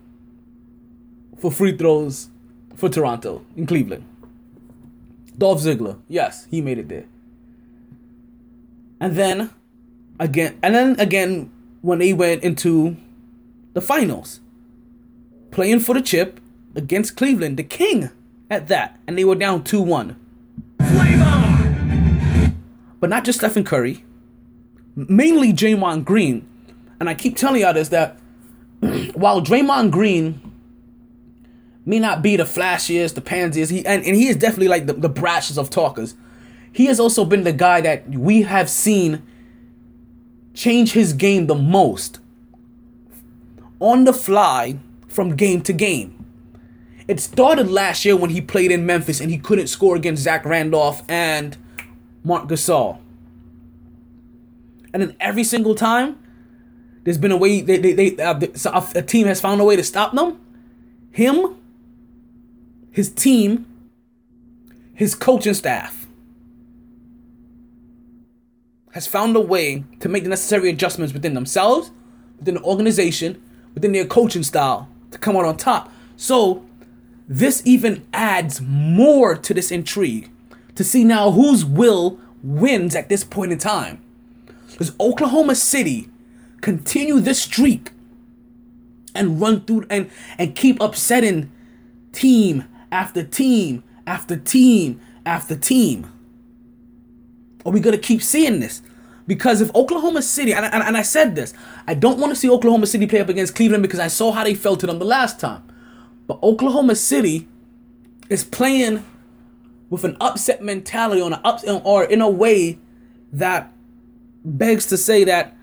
for free throws for Toronto in Cleveland. Dolph Ziggler, yes, he made it there. And then again, and then again when they went into the finals, playing for the chip against Cleveland, the King at that, and they were down 2 1. But not just Stephen Curry, mainly Draymond Green, and I keep telling y'all this that *clears throat* while Draymond Green may not be the flashiest, the pansiest, he and, and he is definitely like the, the brashest of talkers. He has also been the guy that we have seen change his game the most on the fly from game to game. It started last year when he played in Memphis and he couldn't score against Zach Randolph and Marc Gasol. And then every single time, there's been a way they, they, they uh, a, a team has found a way to stop them. Him, his team, his coaching staff has found a way to make the necessary adjustments within themselves, within the organization, within their coaching style to come out on top. So this even adds more to this intrigue to see now whose will wins at this point in time. Does Oklahoma City continue this streak and run through and and keep upsetting team after team after team after team? Are we gonna keep seeing this? Because if Oklahoma City, and, and, and I said this, I don't want to see Oklahoma City play up against Cleveland because I saw how they felt to them the last time. But Oklahoma City is playing with an upset mentality on an up or in a way that begs to say that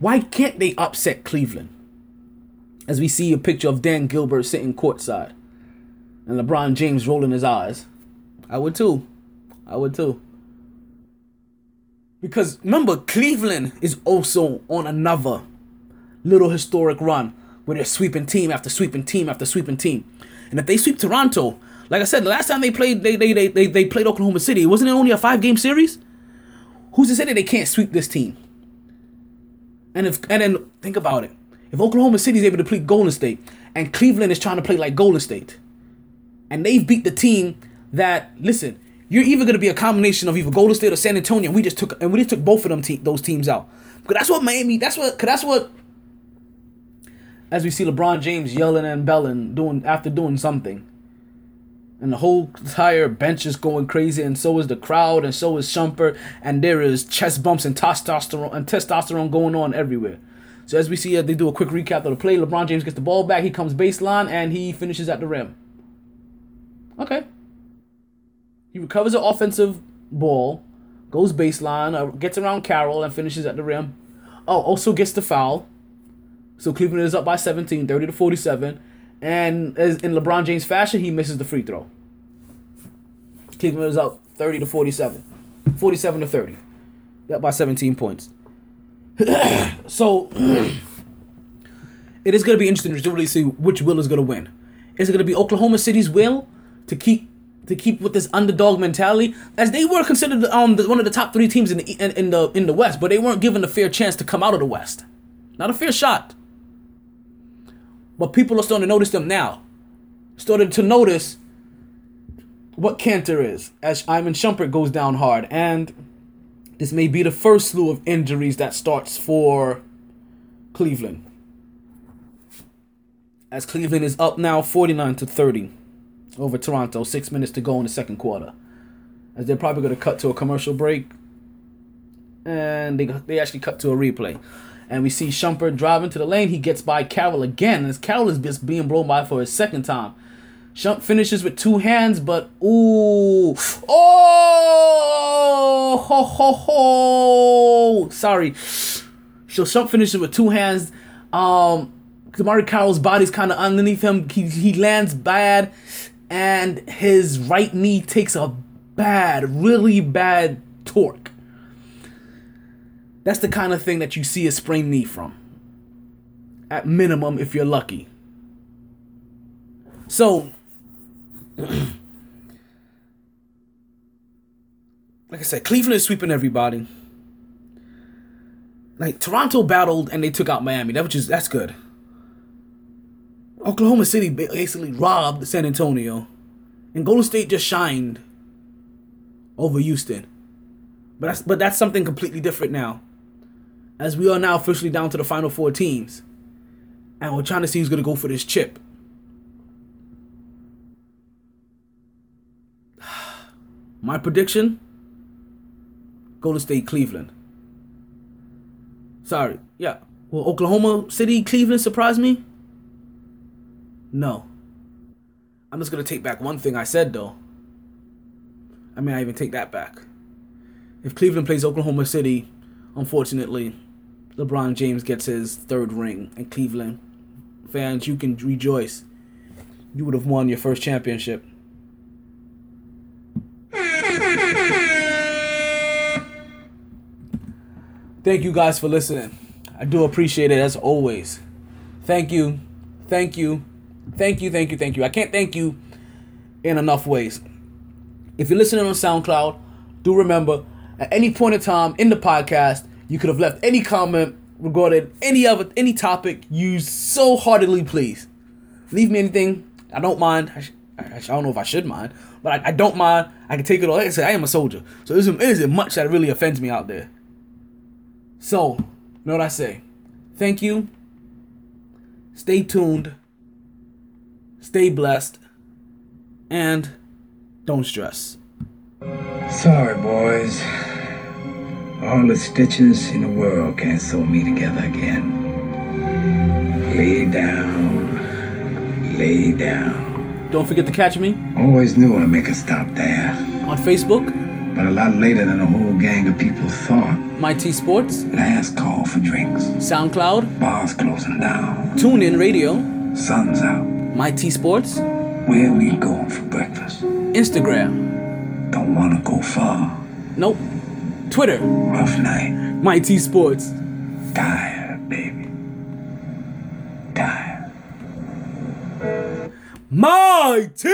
why can't they upset Cleveland? As we see a picture of Dan Gilbert sitting courtside and LeBron James rolling his eyes. I would too. I would too. Because remember, Cleveland is also on another little historic run where they're sweeping team after sweeping team after sweeping team. And if they sweep Toronto, like I said, the last time they played they they, they, they, they played Oklahoma City, wasn't it only a five game series? Who's to say that they can't sweep this team? And if and then think about it. If Oklahoma City is able to play Golden State and Cleveland is trying to play like Golden State, and they've beat the team that listen, you're either gonna be a combination of either Golden State or San Antonio. And we just took and we just took both of them te- those teams out. Because that's what Miami. That's what. Cause that's what. As we see LeBron James yelling and belling, doing after doing something, and the whole entire bench is going crazy, and so is the crowd, and so is Shumpert, and there is chest bumps and testosterone and testosterone going on everywhere. So as we see, uh, they do a quick recap of the play. LeBron James gets the ball back. He comes baseline and he finishes at the rim. Okay. He recovers an offensive ball, goes baseline, uh, gets around Carroll, and finishes at the rim. Oh, also gets the foul. So Cleveland is up by 17, 30 to 47. And as in LeBron James fashion, he misses the free throw. Cleveland is up 30 to 47. 47 to 30. Up by 17 points. *coughs* so it is going to be interesting to really see which will is going to win. Is it going to be Oklahoma City's will to keep to keep with this underdog mentality, as they were considered um the, one of the top three teams in the in, in the in the West, but they weren't given a fair chance to come out of the West, not a fair shot. But people are starting to notice them now, started to notice what Cantor is as Iman Shumpert goes down hard, and this may be the first slew of injuries that starts for Cleveland. As Cleveland is up now 49 to 30 over Toronto, six minutes to go in the second quarter. As they're probably going to cut to a commercial break. And they, they actually cut to a replay. And we see Shumpert driving to the lane. He gets by Carroll again. As Carroll is just being blown by for his second time. Shump finishes with two hands, but ooh, oh, ho ho ho. Sorry. So Shump finishes with two hands. Um, DeMarre Carroll's body's kind of underneath him. He he lands bad, and his right knee takes a bad, really bad torque. That's the kind of thing that you see a sprained knee from. At minimum, if you're lucky. So, *clears throat* like I said, Cleveland is sweeping everybody. Like Toronto battled and they took out Miami. That which is that's good. Oklahoma City basically robbed San Antonio, and Golden State just shined over Houston. But that's but that's something completely different now, as we are now officially down to the final four teams, and we're trying to see who's gonna go for this chip. *sighs* My prediction: Golden State, Cleveland. Sorry, yeah. Will Oklahoma City, Cleveland surprise me? No. I'm just gonna take back one thing I said though. I mean, I even take that back. If Cleveland plays Oklahoma City, unfortunately, LeBron James gets his third ring, and Cleveland fans, you can rejoice. You would have won your first championship. Thank you guys for listening. I do appreciate it as always. Thank you. Thank you. Thank you. Thank you. Thank you. I can't thank you in enough ways. If you're listening on SoundCloud, do remember at any point in time in the podcast, you could have left any comment regarding any other any topic you so heartily please. Leave me anything. I don't mind. I, sh- I, I don't know if I should mind, but I, I don't mind. I can take it all. Like I said, I am a soldier, so it isn't much that really offends me out there. So, you know what I say? Thank you. Stay tuned. Stay blessed. And don't stress. Sorry, boys. All the stitches in the world can't sew me together again. Lay down. Lay down. Don't forget to catch me Always knew I'd make a stop there. on Facebook, But a lot later than a whole gang of people thought. MyT Sports, Last call for drinks. SoundCloud, Bars closing down. TuneIn Radio, Sun's out. MyT Sports, Where we going for breakfast? Instagram, Don't wanna go far. nope, Twitter, Rough night. MyT Sports. Tired, baby. Tired. MyT